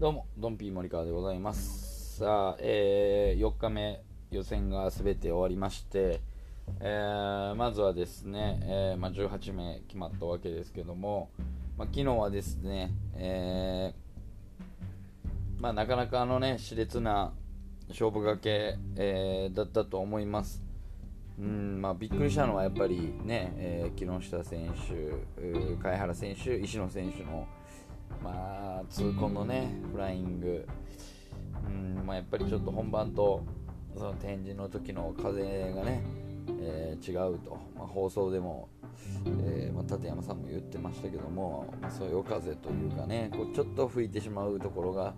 どうも、ドンピー森川でございます。さあ、えー4日目、予選がすべて終わりまして、えーまずはですね、えーまあ、18名決まったわけですけども、まあ、昨日はですね、えーまあ、なかなかあのね、熾烈な勝負がけ、えーだったと思います。うんまあ、びっくりしたのはやっぱりね、えー木下選手、うー貝原選手、石野選手の、まあ、痛恨のね、フライング、うんまあ、やっぱりちょっと本番とその展示の時の風がね、えー違うと、まあ、放送でも、えーまあ、立山さんも言ってましたけども、まあ、そういう風というかね、こうちょっと吹いてしまうところが、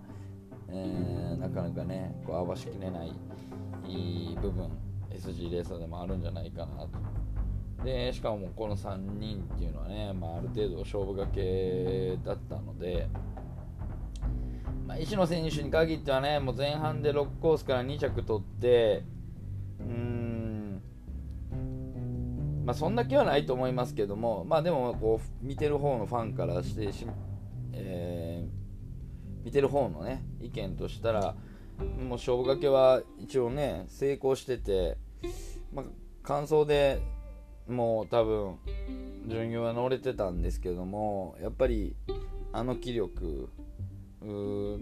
えーなかなかね、こう合わしきれないいい部分、SG レーサーでもあるんじゃないかなと。でしかもこの3人っていうのはね、まあ、ある程度勝負がけだったので、まあ、石野選手に限ってはねもう前半で6コースから2着取ってうんまあそんだけはないと思いますけどもまあでもこう見てる方のファンからしてし、えー見てる方のね意見としたらもう勝負がけは一応ね成功してて、まあ、感想でもう多分順位は乗れてたんですけどもやっぱりあの気力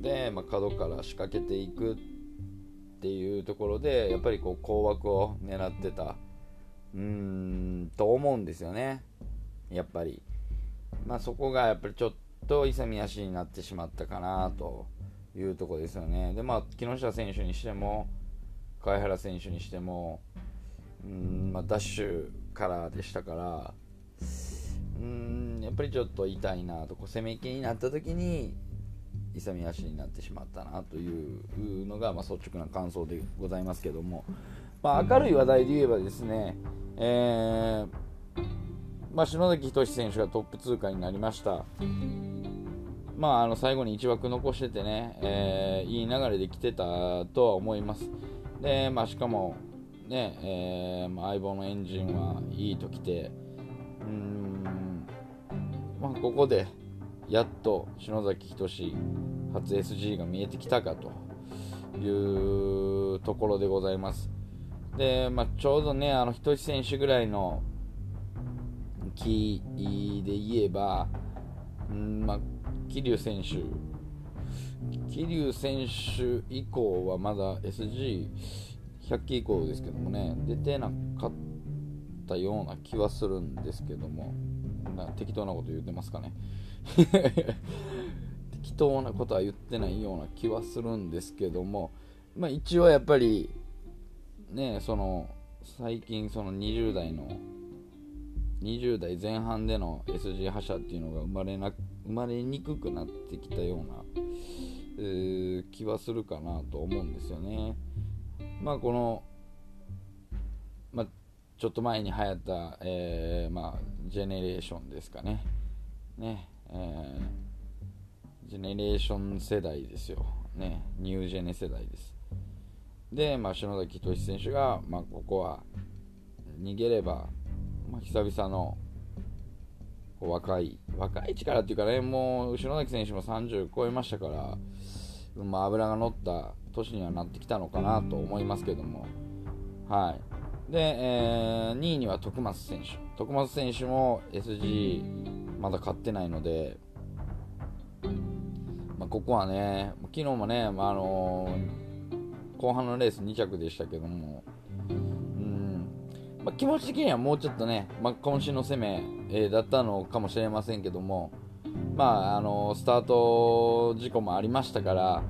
で、まあ、角から仕掛けていくっていうところでやっぱりこう高枠を狙ってたうんと思うんですよね。やっぱり、まあ、そこがやっぱりちょっと勇み足になってしまったかなというところですよね。でまあ木下選手にしても貝原選手にしてもうん、まあ、ダッシュからでしたからうんやっぱりちょっと痛いなとこう攻め気になった時に勇み足になってしまったなというのが、まあ、率直な感想でございますけども、まあ、明るい話題で言えばですね、えーまあ、篠崎仁選手がトップ通過になりました。まあ、あの最後に1枠残しててね、えーいい流れで来てたとは思います。で、まあ、しかも、ねえーまあ、相棒のエンジンはいいときて、うん、まあ、ここでやっと篠崎仁初 SG が見えてきたかというところでございます。で、まあ、ちょうどね、あの仁選手ぐらいの気で言えば、うんまあ、桐生選手、桐生選手以降はまだ SG 100期以降ですけどもね、出てなかったような気はするんですけども、な適当なこと言ってますかね。適当なことは言ってないような気はするんですけども、まあ、一応やっぱり、ね、その最近その20代の20代前半での SG 覇者っていうのが生まれな生まれにくくなってきたような、えー気はするかなと思うんですよね。まあこの、まあ、ちょっと前に流行った、えーまあ、ジェネレーションですかね。ね、えージェネレーション世代ですよ。ね、ニュージェネ世代です。で、まあ、篠崎仁選手が、まあ、ここは逃げれば、まあ、久々の若い若い力っていうかねもう篠崎選手も30超えましたから、まあ、脂が乗った年にはなってきたのかなと思いますけども。はい。で、えー2位には徳松選手。徳松選手も SG まだ勝ってないので、まあ、ここはね昨日もね、まああのー後半のレース2着でしたけども。うん。まあ、気持ち的にはもうちょっとね、まあ、渾身の攻め、えーだったのかもしれませんけども、まあ、あのスタート事故もありましたから、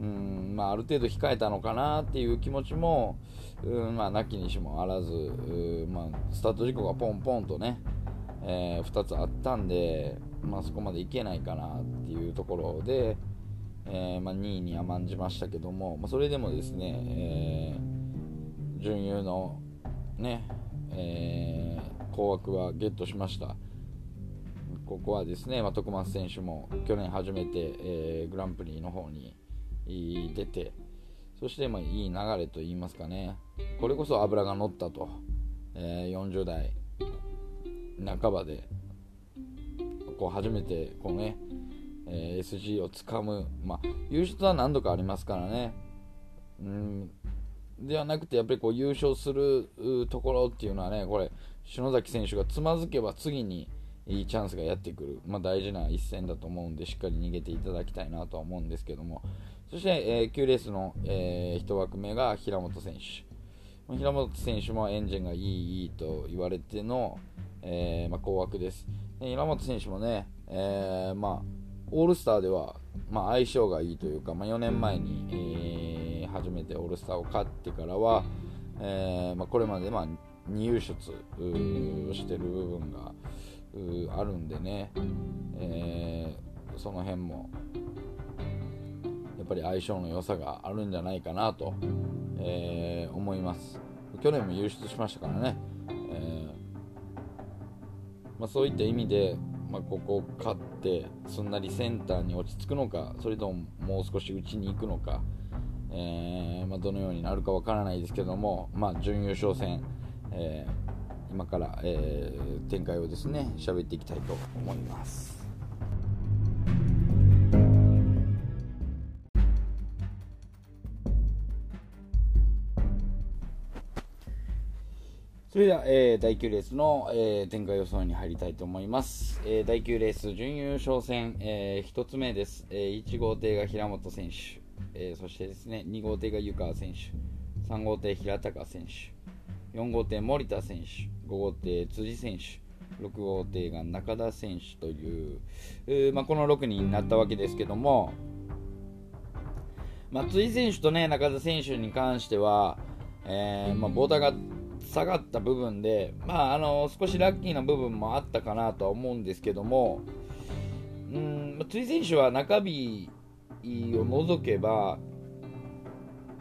うんまあ、ある程度控えたのかなっていう気持ちも、うんまあ、なきにしもあらず、うんまあ、スタート事故がポンポンとね、え2つあったんで、まあ、そこまでいけないかなっていうところで、えーまあ、2位に甘んじましたけども、まあ、それでもですね、えー準優のね、えー、高額はゲットしました。ここはですね、まあ、徳松選手も去年初めて、えーグランプリの方に出て、そしてまあいい流れといいますかね、これこそ脂が乗ったと、えー40代半ばでこう初めてこう、ね、えー、SG をつかむ、まあ、優勝は何度かありますからね、うん、ではなくて、やっぱりこう優勝するところっていうのはね、これ、篠崎選手がつまずけば次にいいチャンスがやってくる、まあ、大事な一戦だと思うんで、しっかり逃げていただきたいなとは思うんですけども、そして、えー、9レースの、えー、1枠目が平本選手。平本選手もエンジンがいい、いいと言われての、えー、まあ、高枠です。平本選手もね、えー、まあ、オールスターでは、まあ、相性がいいというか、まあ、4年前に、えー、初めてオールスターを勝ってからは、えまあ、これまで、まあ、2優勝してる部分があるんでね、え、その辺もっぱり相性の良さがあるんじゃないかなと、えー、思います去年も優出しましたからね、えー、まあ、そういった意味で、まあ、ここを勝ってすんなりセンターに落ち着くのかそれとももう少し内に行くのか、えー、まあ、どのようになるかわからないですけども、ま準優勝戦、え今から、え展開をですね喋っていきたいと思います。それでは、えー、第9レースの、えー、展開予想に入りたいと思います。えー、第9レース準優勝戦、えー、1つ目です、えー。1号艇が平本選手、えー、そしてですね、2号艇が湯川選手、3号艇平高選手、4号艇森田選手、5号艇辻選手、6号艇が中田選手という、えーまあ、この6人になったわけですけども、まあ、辻選手と、ね、中田選手に関しては、えーまあ、ボーダーが下がった部分で、まあ、あの少しラッキーな部分もあったかなとは思うんですけども、うん、辻選手は中日を除けば、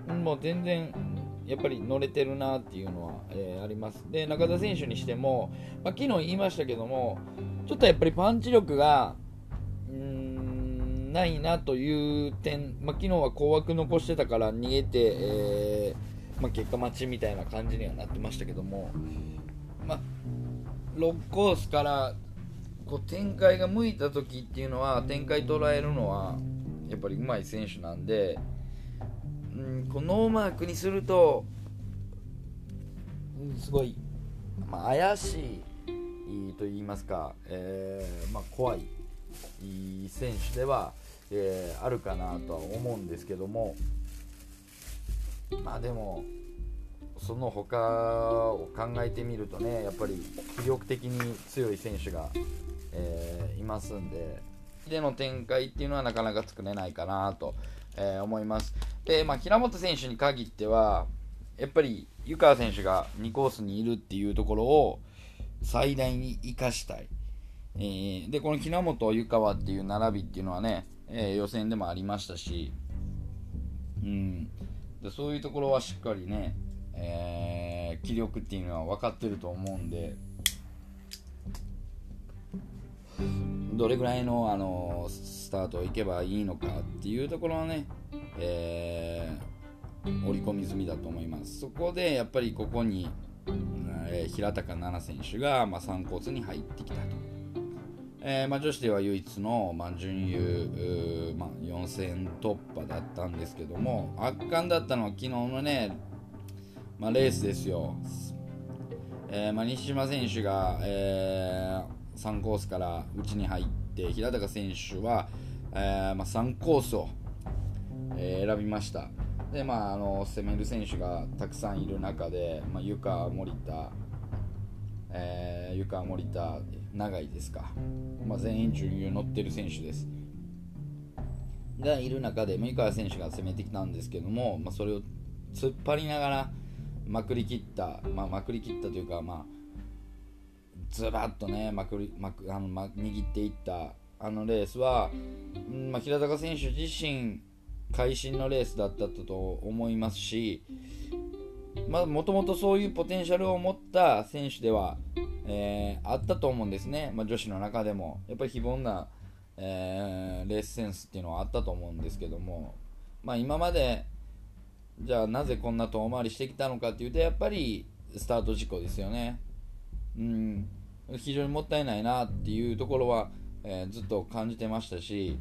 もう全然やっぱり乗れてるなっていうのは、えー、あります。で、中田選手にしても、まあ、昨日言いましたけども、ちょっとやっぱりパンチ力が、んないなという点、まあ、昨日は高枠残してたから逃げて、えーまあ、結果待ちみたいな感じにはなってましたけども、まあ、6コースからこう展開が向いた時っていうのは展開捉えるのはやっぱり上手い選手なんで、うん、こうノーマークにすると、うん、すごい、まあ、怪しいと言いますか、えー、まあ、怖い選手では、えー、あるかなとは思うんですけども。まあでもその他を考えてみるとねやっぱり気力的に強い選手が、えー、いますんででの展開っていうのはなかなか作れないかなと、えー、思います。で、まあ、平本選手に限ってはやっぱり湯川選手が2コースにいるっていうところを最大に生かしたい、えー、でこの平本湯川っていう並びっていうのはね、え、予選でもありましたしうん。でそういうところはしっかりね、えー、気力っていうのは分かってると思うんでどれぐらいの、あのスタートをいけばいいのかっていうところはね、えー、織り込み済みだと思いますそこでやっぱりここに、えー、平高奈々選手が、まあ、3コースに入ってきたと。えー、まあ、女子では唯一の、まあ、準優、まあ、4戦突破だったんですけども圧巻だったのは昨日のね、まあ、レースですよ、えー、まあ、西島選手が、えー、3コースから内に入って平高選手は、えーまあ、3コースを、えー、選びました。で、まあ、あの攻める選手がたくさんいる中で、まあ、湯川、森田、えー、湯川、森田長いですか、まあ、全員準優乗ってる選手です。がいる中で、三川選手が攻めてきたんですけども、まあ、それを突っ張りながらまくりきった、まあ、まくりきったというか、まあ、ずらっとねまくりまくあの、ま、握っていったあのレースは、うんまあ、平高選手自身会心のレースだったと思いますしもともとそういうポテンシャルを持った選手ではえー、あったと思うんですね、まあ、女子の中でも。やっぱり非凡な、えー、レースセンスっていうのはあったと思うんですけども、まあ、今までじゃあなぜこんな遠回りしてきたのかっていうとやっぱりスタート事故ですよね、うん、非常にもったいないなっていうところは、えー、ずっと感じてましたし、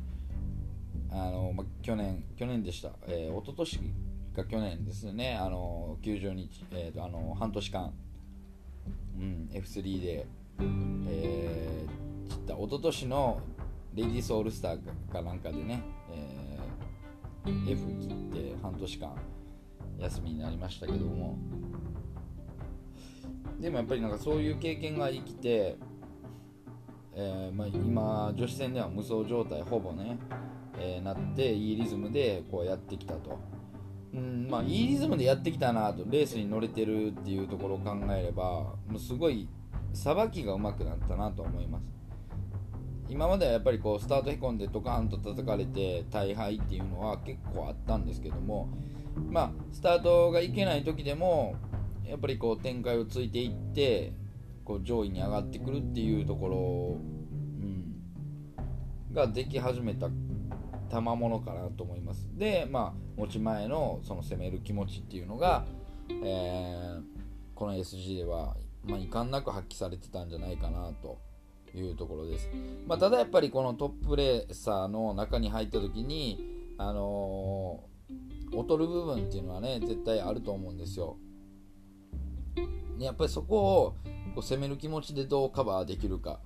あの、まあ、去年去年でした、えー、一昨年か去年ですねあの90日、えーと、あの半年間、うん、F3 で、えー、散った一昨年のレディースオールスターかなんかでね、えー、F 切って半年間休みになりましたけどもでもやっぱりなんかそういう経験が生きて、えーまあ、今女子戦では無双状態ほぼね、えー、なっていいリズムでこうやってきたと。うんまあ、いいリズムでやってきたなとレースに乗れてるっていうところを考えればもうすごいさばきが上手くなったなと思います。今まではやっぱりこうスタートへこんでドカーンと叩かれて大敗っていうのは結構あったんですけどもまあスタートがいけない時でもやっぱりこう展開をついていってこう上位に上がってくるっていうところ、うん、ができ始めた賜物かなと思います。でまあ持ち前のその攻める気持ちっていうのが、えー、この SG では、まあ、遺憾なく発揮されてたんじゃないかなというところです、まあ、ただやっぱりこのトップレーサーの中に入った時にあのー、劣る部分っていうのはね絶対あると思うんですよ。やっぱりそこをこう攻める気持ちでどうカバーできるか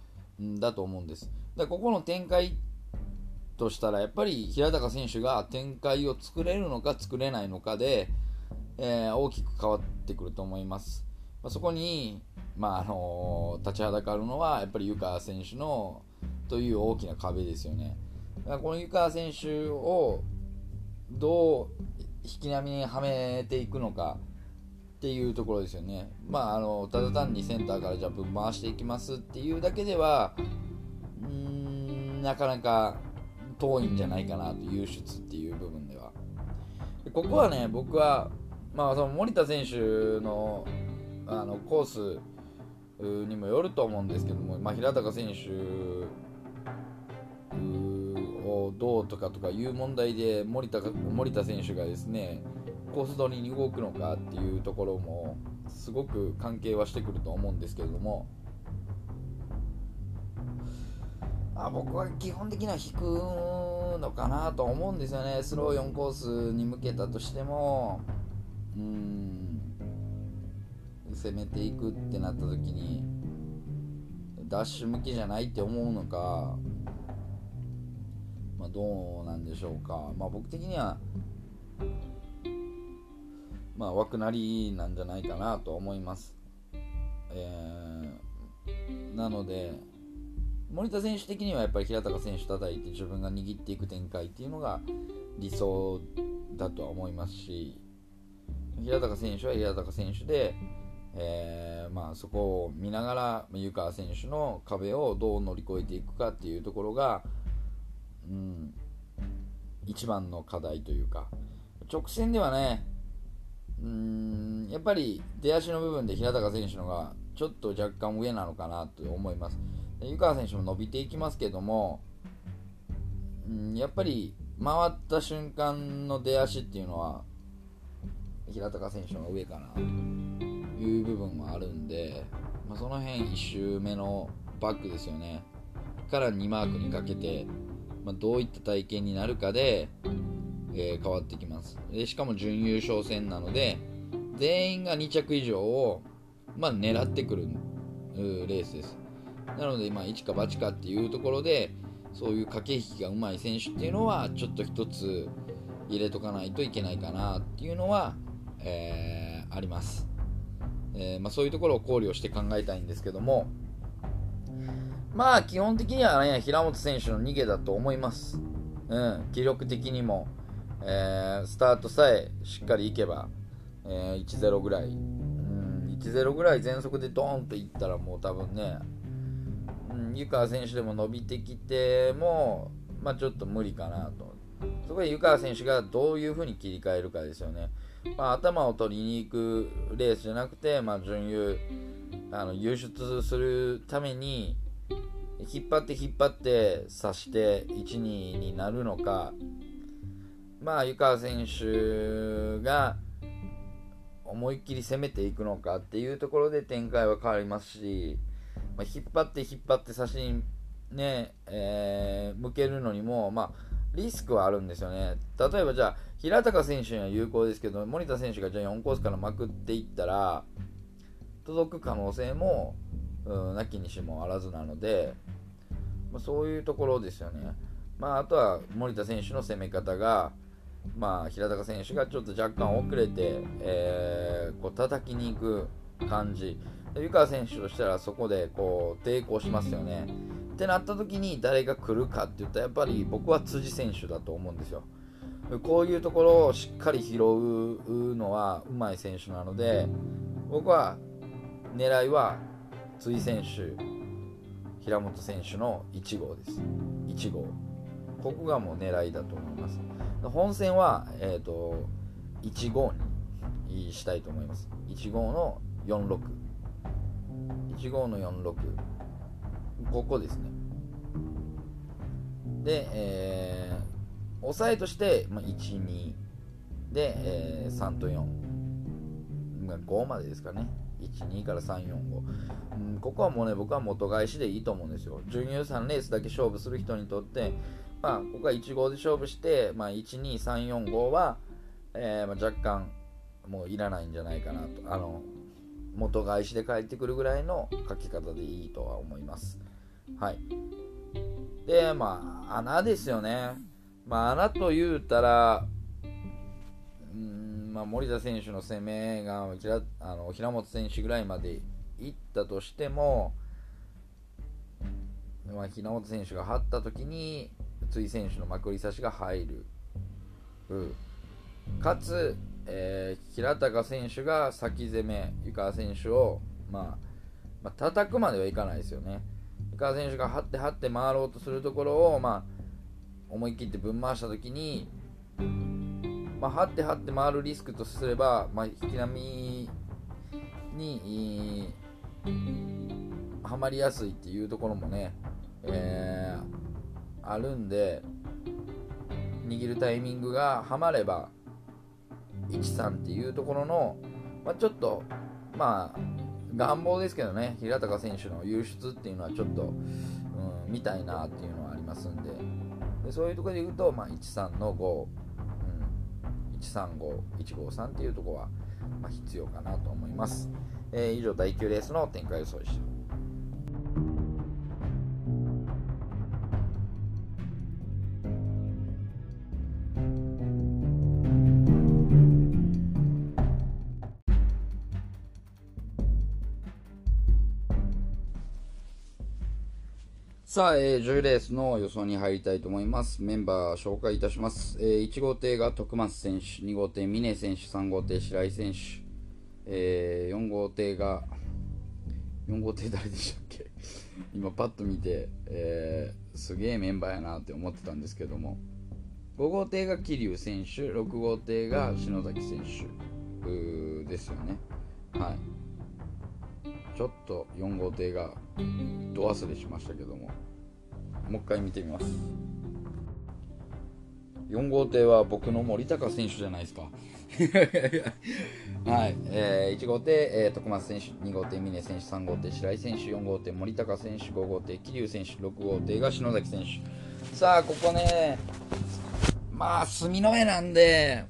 だと思うんです。だここの展開としたらやっぱり平高選手が展開を作れるのか作れないのかで、えー、大きく変わってくると思います、まあ、そこに、まああのー、立ちはだかるのはやっぱり湯川選手のという大きな壁ですよねだからこの湯川選手をどう引き波にはめていくのかっていうところですよね。まあ、あのただ単にセンターからじゃあ分回していきますっていうだけではうーんなかなか遠いんじゃないかなと輸出っていう部分では。でここはね僕は、まあ、その森田選手のあのコースにもよると思うんですけども、まあ、平高選手をどうとかとかいう問題で森田森田選手がですねコース取りに動くのかっていうところもすごく関係はしてくると思うんですけれどもあ僕は基本的には引くのかなと思うんですよね。スロー4コースに向けたとしても。うん。攻めていくってなった時にダッシュ向きじゃないって思うのか、まあ、どうなんでしょうか、まあ、僕的にはまあ、枠なりなんじゃないかなと思います。えー、なので、森田選手的にはやっぱり平高選手叩いて自分が握っていく展開っていうのが理想だとは思いますし、平高選手は平高選手で、えー、まあ、そこを見ながら湯川選手の壁をどう乗り越えていくかっていうところが、うん、一番の課題というか直線ではねうんやっぱり出足の部分で平高選手のがちょっと若干上なのかなと思います。湯川選手も伸びていきますけども、うんやっぱり回った瞬間の出足っていうのは平高選手の上かなという部分もあるんで、まあ、その辺1周目のバックですよね。から2マークにかけて、まあ、どういった体験になるかでえー、変わってきます。でしかも準優勝戦なので全員が2着以上を、まあ、狙ってくるレースです。なので、まあ、一か八かっていうところでそういう駆け引きがうまい選手っていうのはちょっと一つ入れとかないといけないかなっていうのは、えー、あります、えー、まあ、そういうところを考慮して考えたいんですけどもまあ基本的にはね平本選手の逃げだと思います、うん、気力的にも。えー、スタートさえしっかりいけば、えー、1-0ぐらい、うん、1-0ぐらい全速でドーンといったらもう多分ね、湯川選手でも伸びてきても、まあ、ちょっと無理かなと。そこで湯川選手がどういう風に切り替えるかですよね。まあ、頭を取りに行くレースじゃなくて、まあ、準優あの優出するために引っ張って引っ張って刺して1、2になるのか、まあ、湯川選手が思いっきり攻めていくのかっていうところで展開は変わりますし、まあ、引っ張って引っ張って差しにね、えー、向けるのにも、まあ、リスクはあるんですよね。例えばじゃあ、平高選手には有効ですけど、森田選手がじゃあ4コースからまくっていったら、届く可能性も、うん、なきにしもあらずなので、まあ、そういうところですよね。まあ、あとは森田選手の攻め方が、まあ、平高選手がちょっと若干遅れて、えー、こう叩きに行く感じ。湯川選手としたらそこでこう抵抗しますよね。ってなった時に誰が来るかって言ったらやっぱり僕は辻選手だと思うんですよ。こういうところをしっかり拾うのはうまい選手なので僕は狙いは辻選手平本選手の1号です。1号。ここがもう狙いだと思います。本戦は、えーと、1号にしたいと思います。1号の46 1号の46ここですね。で、えー、抑えとして、まあ、12で、えー、3と4、まあ、5までですかね。12から345、うん、ここはもうね僕は元返しでいいと思うんですよ。準優3レースだけ勝負する人にとってまあここは1号で勝負して、まあ、12345は、えー、まあ、若干もういらないんじゃないかなと。あの元返しで帰ってくるぐらいの書き方でいいとは思います。はい。でまあ穴ですよね。まあ穴と言うたらまあ、森田選手の攻めがあの平本選手ぐらいまでいったとしても、まあ、平本選手が張った時に辻選手のまくり差しが入る、うん、かつ、えー、平高選手が先攻め湯川選手を、まあ、まあ叩くまではいかないですよね。湯川選手が張って張って回ろうとするところを、まあ、思い切ってぶん回した時にまあ、張って張って回るリスクとすれば、まあ、引き波にはまりやすいっていうところもね、えー、あるんで握るタイミングがはまれば13っていうところの、まあ、ちょっとまあ願望ですけどね平高選手の優出っていうのはちょっと、うん、見たいなっていうのはありますんで。でそういうところで言うと、まあ、13の5 135153っていうところは、まあ、必要かなと思います、えー、以上第9レースの展開予想でした。さあ、えー、10レースの予想に入りたいと思います。メンバー紹介いたします。えー、1号艇が徳松選手、2号艇峰選手、3号艇白井選手、えー、4号艇が、4号艇誰でしたっけ？今パッと見て、えー、すげえメンバーやなって思ってたんですけども、5号艇が桐生選手、6号艇が篠崎選手ですよね。はい。ちょっと4号艇がど忘れしましたけども。もう一回見てみます。4号艇は僕の森高選手じゃないですか。はい、えー、1号艇、えー、徳松選手2号艇峰選手3号艇白井選手4号艇森高選手5号艇桐生選手6号艇が篠崎選手。さあここねまあ隅の上なんで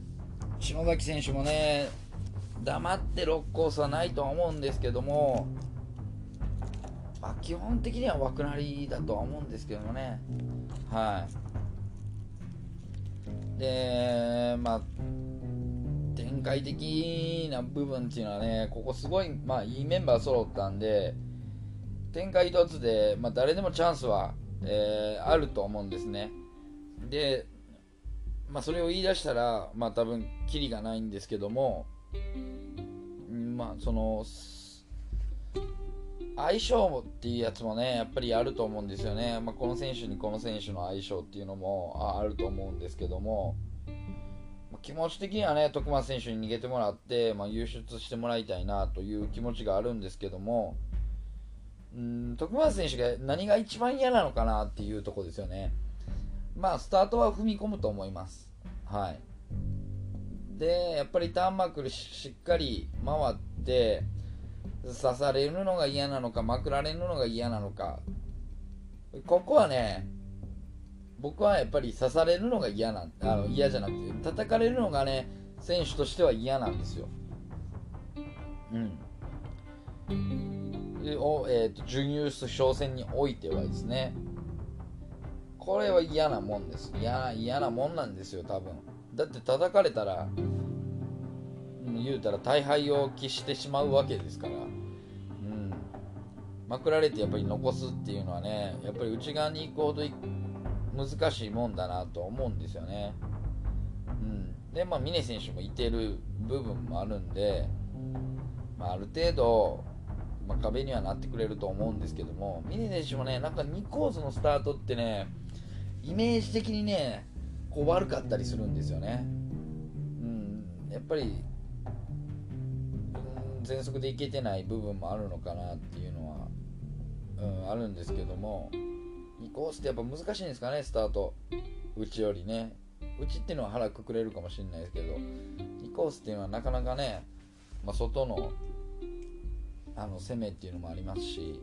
篠崎選手もね黙って6コースはないとは思うんですけどもまあ、基本的には枠なりだとは思うんですけどもね。はい。でまあ展開的な部分っていうのはねここすごい、まあ、いいメンバー揃ったんで展開一つで、まあ、誰でもチャンスは、えー、あると思うんですね。で、まあ、それを言い出したら、まあ、多分キリがないんですけどもまあその相性っていうやつもねやっぱりあると思うんですよね、まあ、この選手にこの選手の相性っていうのもあると思うんですけども、まあ、気持ち的にはね徳松選手に逃げてもらって、まあ、優出してもらいたいなという気持ちがあるんですけども。うん徳松選手が何が一番嫌なのかなっていうとこですよね。まあスタートは踏み込むと思います。はい。でやっぱりターンマークしっかり回って刺されるのが嫌なのかまくられるのが嫌なのか。ここはね僕はやっぱり刺されるのが嫌なんあの嫌じゃなくて叩かれるのがね選手としては嫌なんですよ。うん。でおえーと、準優勝戦においてはですねこれは嫌なもんです。嫌嫌なもんなんですよ多分。だって叩かれたら言うたら大敗を喫してしまうわけですからうん。まくられてやっぱり残すっていうのはねやっぱり内側に行くほど難しいもん。だなと思うん。ですよねうん。でまあ峰選手もいてる部分もあるん。で、まあ、ある程度まあ、壁にはなってくれると思うん。ですけども、峰選手もね、なん。か2コースのスタートってね、イメージ的にね、こう悪かったりするん。ですよね。うん、やっぱり、全速でいけてない部分もあるのかなっていうのは、うん、あるんですけども、2コースってやっぱ難しいんですかね、スタート。うちよりね。うちっていうのは腹くくれるかもしれないですけど、2コースっていうのはなかなかね、まあ、外のあの攻めっていうのもありますし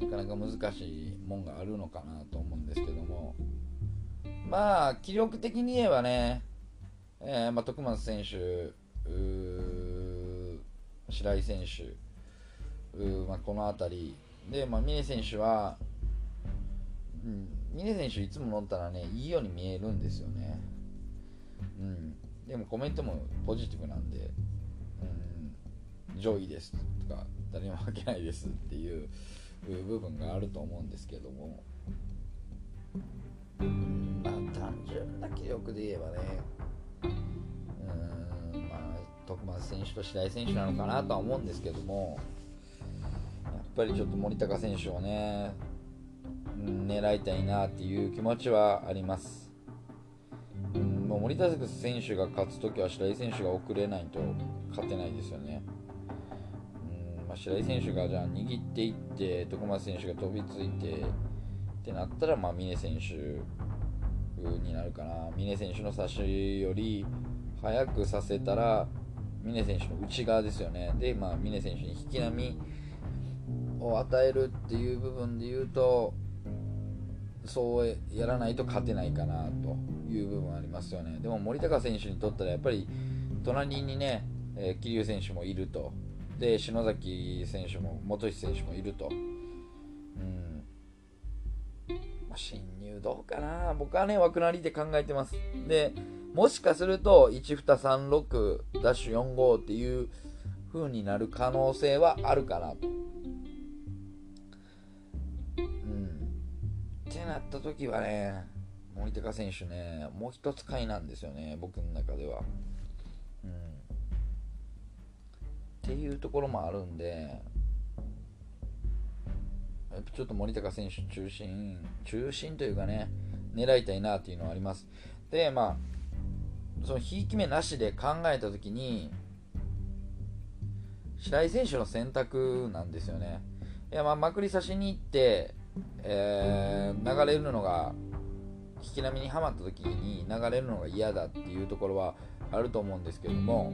なかなか難しいもんがあるのかなと思うんですけどもまあ気力的に言えばね、えー、まあ、徳松選手白井選手まあ、この辺り。で、まあ、峰選手は、うん、峰選手いつも乗ったらねいいように見えるんですよね、うん、でもコメントもポジティブなんで、うん、上位ですとか誰にも負けないですっていう部分があると思うんですけども。まあ単純な気力で言えばね。徳松選手と白井選手なのかなとは思うんですけどもやっぱりちょっと森高選手をね、狙いたいなっていう気持ちはあります。うん、もう森高選手が勝つときは白井選手が遅れないと勝てないですよね。うんまあ、白井選手がじゃあ握っていって徳松選手が飛びついてってなったら、まあ、峰選手になるかな峰選手の差しより早くさせたら峰選手の内側ですよね。で、まあ、峰選手に引き波を与えるっていう部分で言うとそうやらないと勝てないかなという部分ありますよね。でも森高選手にとったらやっぱり隣にね、えー、桐生選手もいると。で篠崎選手も本石選手もいると、うん。まあ、侵入どうかな。僕はね枠なりで考えてます。でもしかすると1236ダッシュ45っていう風になる可能性はあるかなと。うん。ってなった時はね森高選手ねもう一つ買いなんですよね僕の中では。うん。っていうところもあるんで、やっぱちょっと森高選手中心、中心というかね、狙いたいなっていうのはあります。で、まあ、そのひいき目なしで考えたときに、白井選手の選択なんですよね。いや、まあ、まくり差しに行って、えー、流れるのが、引き波にはまった時に流れるのが嫌だっていうところはあると思うんですけども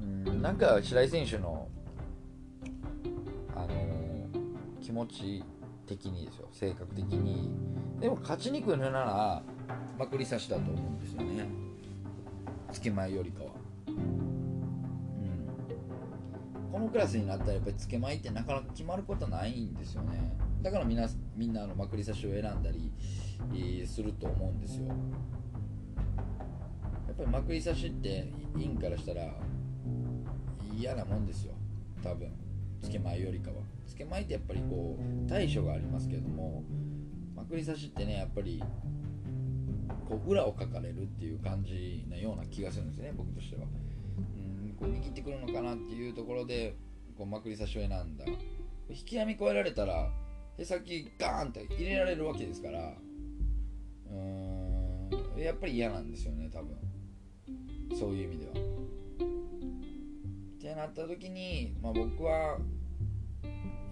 うん、なんか白井選手の、あのー、気持ち的にですよ性格的にでも勝ちにくいのならまくり差しだと思うんですよね。つけ前よりかは、うん、このクラスになったらやっぱりつけまいってなかなか決まることないんですよね。だからみんなみんなのまくり差しを選んだり、すると思うんですよ。やっぱりまくり差しってインからしたら嫌なもんですよ。多分。つけまいよりかは。つけまいってやっぱりこう対処がありますけどもまくり刺しってねやっぱりこう裏をかかれるっていう感じなような気がするんですね僕としては。うんこう握ってくるのかなっていうところでこうまくり刺しを選んだ。引き網越えられたら手先ガーンって入れられるわけですからうーんやっぱり嫌なんですよね多分。そういう意味では。ってなった時に、まあ、僕は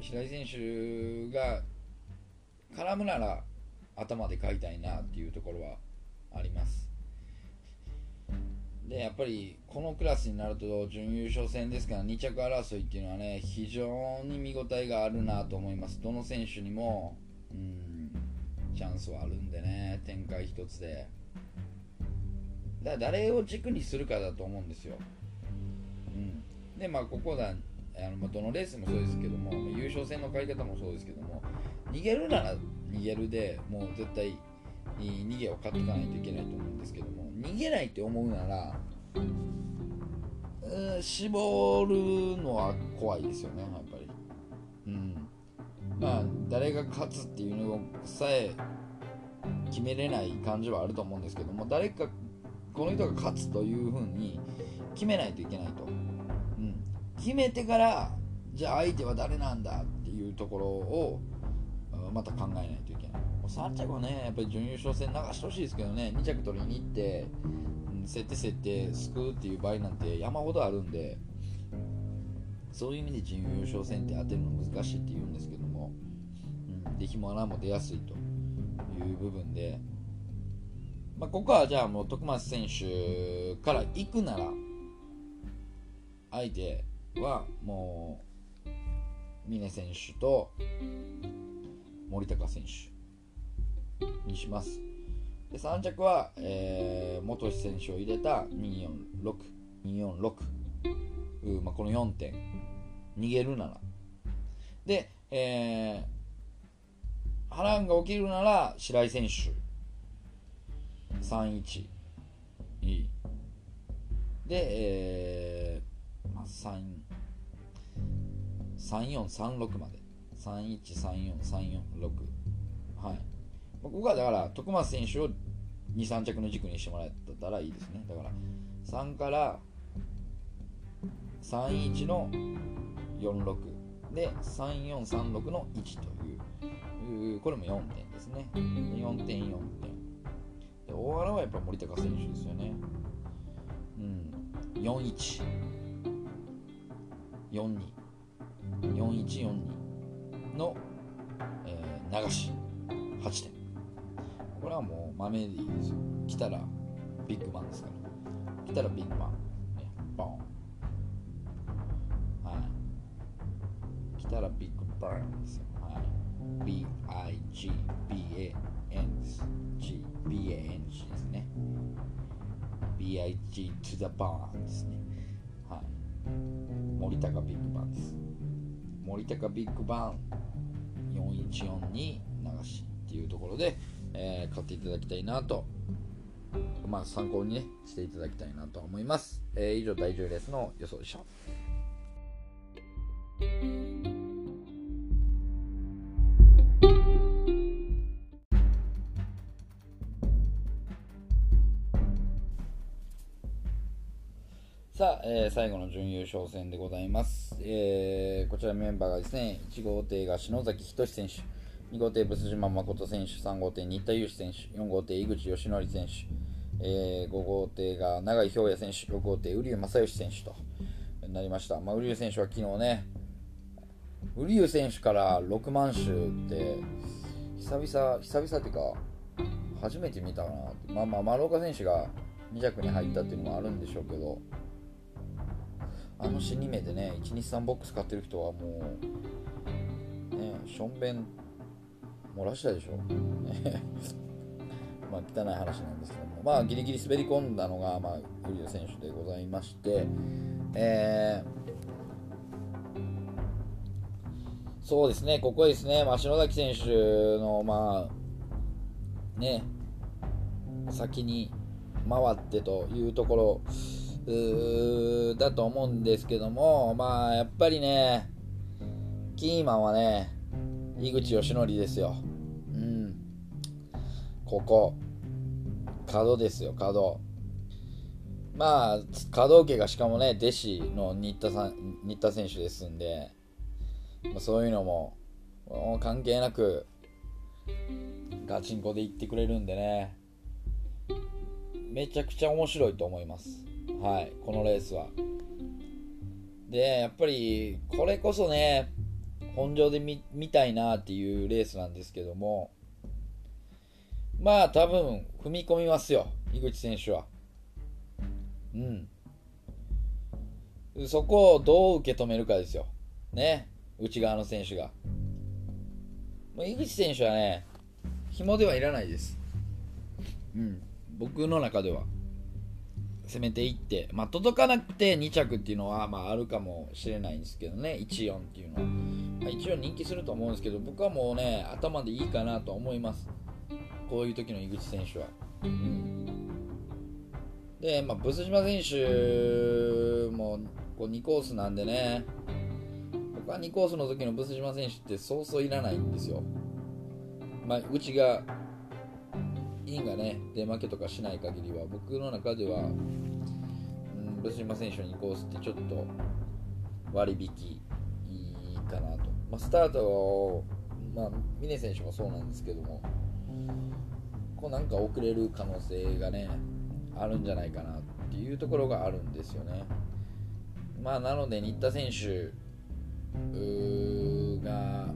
白井選手が絡むなら頭で買いたいなっていうところはあります。でやっぱりこのクラスになると準優勝戦ですから2着争いっていうのはね非常に見応えがあるなと思います。どの選手にもうんチャンスはあるんでね展開一つで。だから誰を軸にするかだと思うんですよ、うん、でまあここだあのどのレースもそうですけども優勝戦の買い方もそうですけども逃げるなら逃げるでもう絶対逃げを買っていかないといけないと思うんですけども逃げないって思うなら絞るのは怖いですよねやっぱり。うん。まあ誰が勝つっていうのさえ決めれない感じはあると思うんですけども誰かこの人が勝つというふうに決めないといけないと、うん、決めてからじゃあ相手は誰なんだっていうところをまた考えないと。3着はねやっぱり準優勝戦流してほしいですけどね。2着取りに行って設定設定救うっていう場合なんて山ほどあるんでそういう意味で準優勝戦って当てるの難しいって言うんですけども、うん、で日も穴も出やすいという部分で、まあ、ここはじゃあもう徳松選手から行くなら相手はもう峰選手と森高選手。にします。で3着は、えー、元志選手を入れた246、246、うまあ、この4点、逃げるなら。で、えー、波乱が起きるなら白井選手、31、で、えー、まあ、3、3436まで。313436はい。ここがだから徳松選手を23着の軸にしてもらえたらいいですね。だから3から31の46で3436の1というこれも4点ですね。4点4点。で大原はやっぱ森高選手ですよね。うん。41 42 4142の、えー、流し。8点。はもう豆でいいですよ来たらビッグマンですから。来たらビッグマン、ね、ボン。はい。来たらビッグバンですよ、はい、B-I-G-B-A-N です G-B-A-N-G ですね。B-I-G to the barn ですね。はい。森高ビッグバンです。森高ビッグバン。414に流しっていうところで、えー、買っていただきたいなと、まあ、参考に、ね、していただきたいなと思います。えー、以上、第10レースの予想でした。さあ、えー、最後の準優勝戦でございます。えー、こちらメンバーがですね、1号艇が篠崎仁選手、2号艇ブス島誠選手、3号艇新田祐志選手、4号艇井口義則選手、えー、5号艇が永井氷也選手、6号艇瓜生正義選手となりました。まあ、瓜生選手は昨日ね、瓜生選手から6万周って久々、久々っていうか、初めて見たかなまあまあ、丸岡選手が2着に入ったっていうのもあるんでしょうけど、あの死に目でね123ボックス買ってる人はもうねしょんべん漏らしたでしょ？まあ汚い話なんですけども。まあギリギリ滑り込んだのがまあウリ選手でございまして。えー、そうですね。ここですね、まあ、篠崎選手のまあね先に回ってというところだと思うんですけども、まあ、やっぱりね、キーマンはね、井口義則ですよ。ここ。角ですよ、角。まあ、角家がしかもね、弟子の新田さん、新田選手ですんで、ま、そういうのも、関係なく、ガチンコで言ってくれるんでね、めちゃくちゃ面白いと思います。はい、このレースは。で、やっぱり、これこそね、本場で見見たいなっていうレースなんですけども、まあ多分、踏み込みますよ、井口選手は。うん。そこをどう受け止めるかですよ。ね、内側の選手が。もう井口選手はね、紐ではいらないです。うん、僕の中では。攻めていって、まあ、届かなくて2着っていうのは、まあ、あるかもしれないんですけどね、1-4っていうのは。まあ、1-4人気すると思うんですけど、僕はもうね、頭でいいかなと思います。こういう時の井口選手は。うん、で、まあ、ブス島選手もこう2コースなんでね、僕は2コースの時のブス島選手ってそうそういらないんですよ。まあ、うちがインがね出負けとかしない限りは僕の中では、うん、ブス島選手の2コースってちょっと割引いいかなと、まあ、スタートを、まあ、峰選手もそうなんですけどもこうなんか遅れる可能性がねあるんじゃないかなっていうところがあるんですよね。まあ、なので新田選手が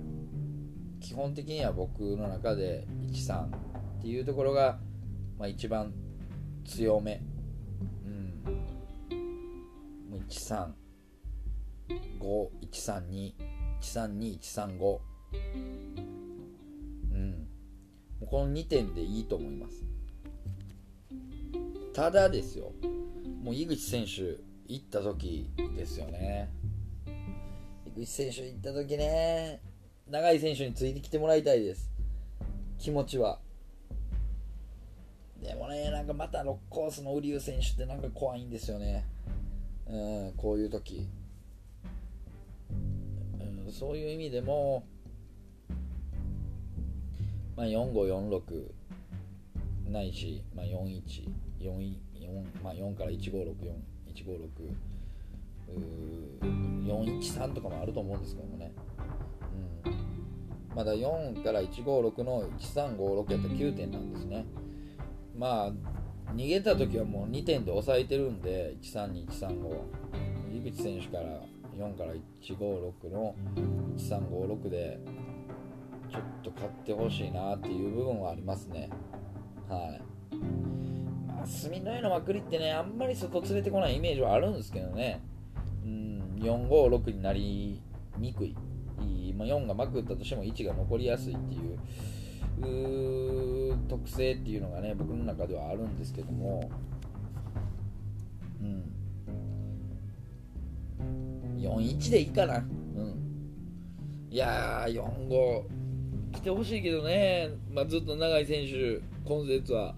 基本的には僕の中で1-3っていうところが、まあ、一番強め、うん、135132132135、この2点でいいと思います。ただですよ、もう井口選手行った時ですよね。井口選手行った時ね、長い選手についてきてもらいたいです。気持ちは。でもね、なんかまた6コースの瓜生選手ってなんか怖いんですよね。うん、こういう時。うん、そういう意味でも、まあ、4546ないし、まあ、41、4, 4, まあ、4から1564、156、413とかもあると思うんですけどもね。うん、まだ4から156の1356やったら9点なんですね。まあ逃げた時はもう2点で抑えてるんで132135井口選手から4から156の1356でちょっと勝ってほしいなっていう部分はありますね。はい。まあ隅の絵のまくりってねあんまり外連れてこないイメージはあるんですけどね。うん456になりにくい、まあ、4がまくったとしても1が残りやすいっていう特性っていうのがね僕の中ではあるんですけども。うん。41でいいかな。うん。いやー45来てほしいけどね、まあ、ずっと長い選手今節は、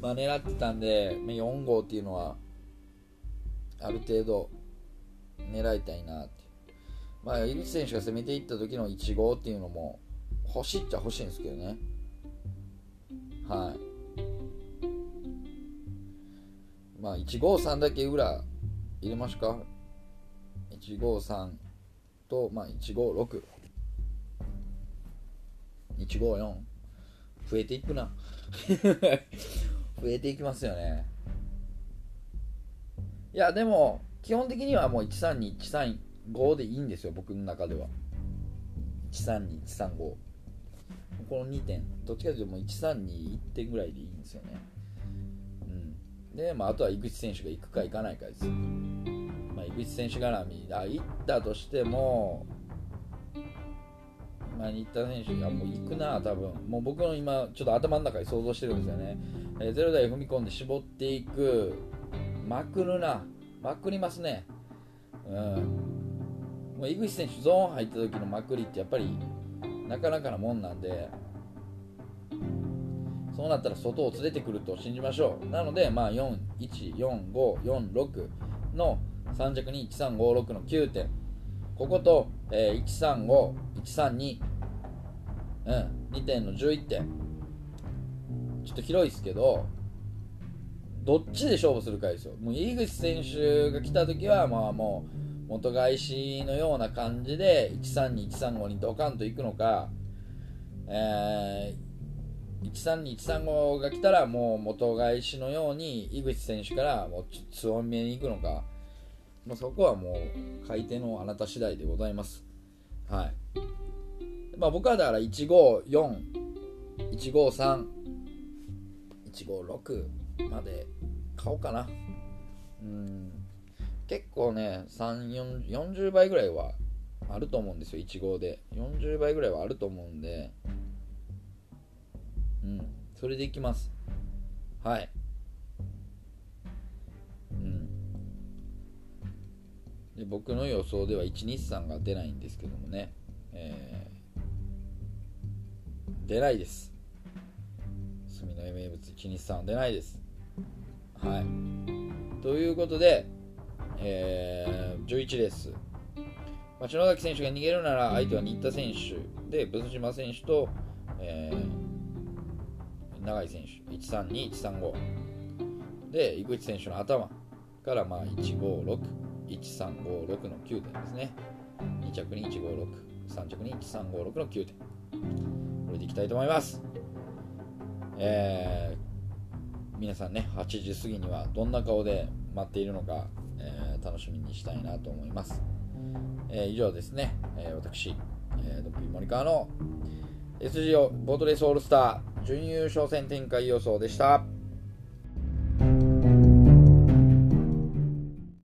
まあ、狙ってたんで、4号っていうのはある程度狙いたいなってまあ井口選手が攻めていった時の1号っていうのも欲しいっちゃ欲しいんですけどね。はい。まあ153だけ裏入れますか。153と、まあ、156 154増えていくな。増えていきますよね。いやでも基本的にはもう132135でいいんですよ僕の中では。132135この2点。どっちかというともう1 3に1点ぐらいでいいんですよね、うん、で、まあ、あとは井口選手が行くか行かないかです、まあ、井口選手絡みあ行ったとしてもまあ、新田選手がもう行くな、多分。もう僕の今、ちょっと頭の中に想像してるんですよね、えー、ゼロ台踏み込んで絞っていく、まくるな、まくりますね、うん、もう井口選手、ゾーン入った時のまくりってやっぱりなかなかなもんなんで、そうなったら外を連れてくると信じましょう。なので、まあ、4、1、4、5、4、6の3着に1356の9点。ここと、えー、135、132、うん、2点の11点。ちょっと広いですけど、どっちで勝負するかですよ。もう井口選手が来た時は、まあもう、元返しのような感じで132、135にドカンと行くのか、えー、132、135が来たらもう元返しのように井口選手からもう強めに行くのか、まあ、そこはもう買い手のあなた次第でございます。はい。まあ僕はだから154、153、156まで買おうかな。うん。結構ね40倍ぐらいはあると思うんですよ1号で。40倍ぐらいはあると思うんで。うん。それでいきます。はい。うん。で僕の予想では1日産が出ないんですけどもね、出ないです。住の名物1日産は出ないです。はい。ということで、えー、11レース。篠崎選手が逃げるなら相手は新田選手で、ブス島選手と、えー、永井選手、132、135で、井口選手の頭からまあ156、1356の9点ですね。2着に156、3着に1356の9点。これでいきたいと思います。えー、皆さんね、8時過ぎにはどんな顔で待っているのか、えー、楽しみにしたいなと思います。えー、以上ですね、えー、私、えー、ドッピーモニカーの SGO ボートレースオールスター準優勝戦展開予想でした。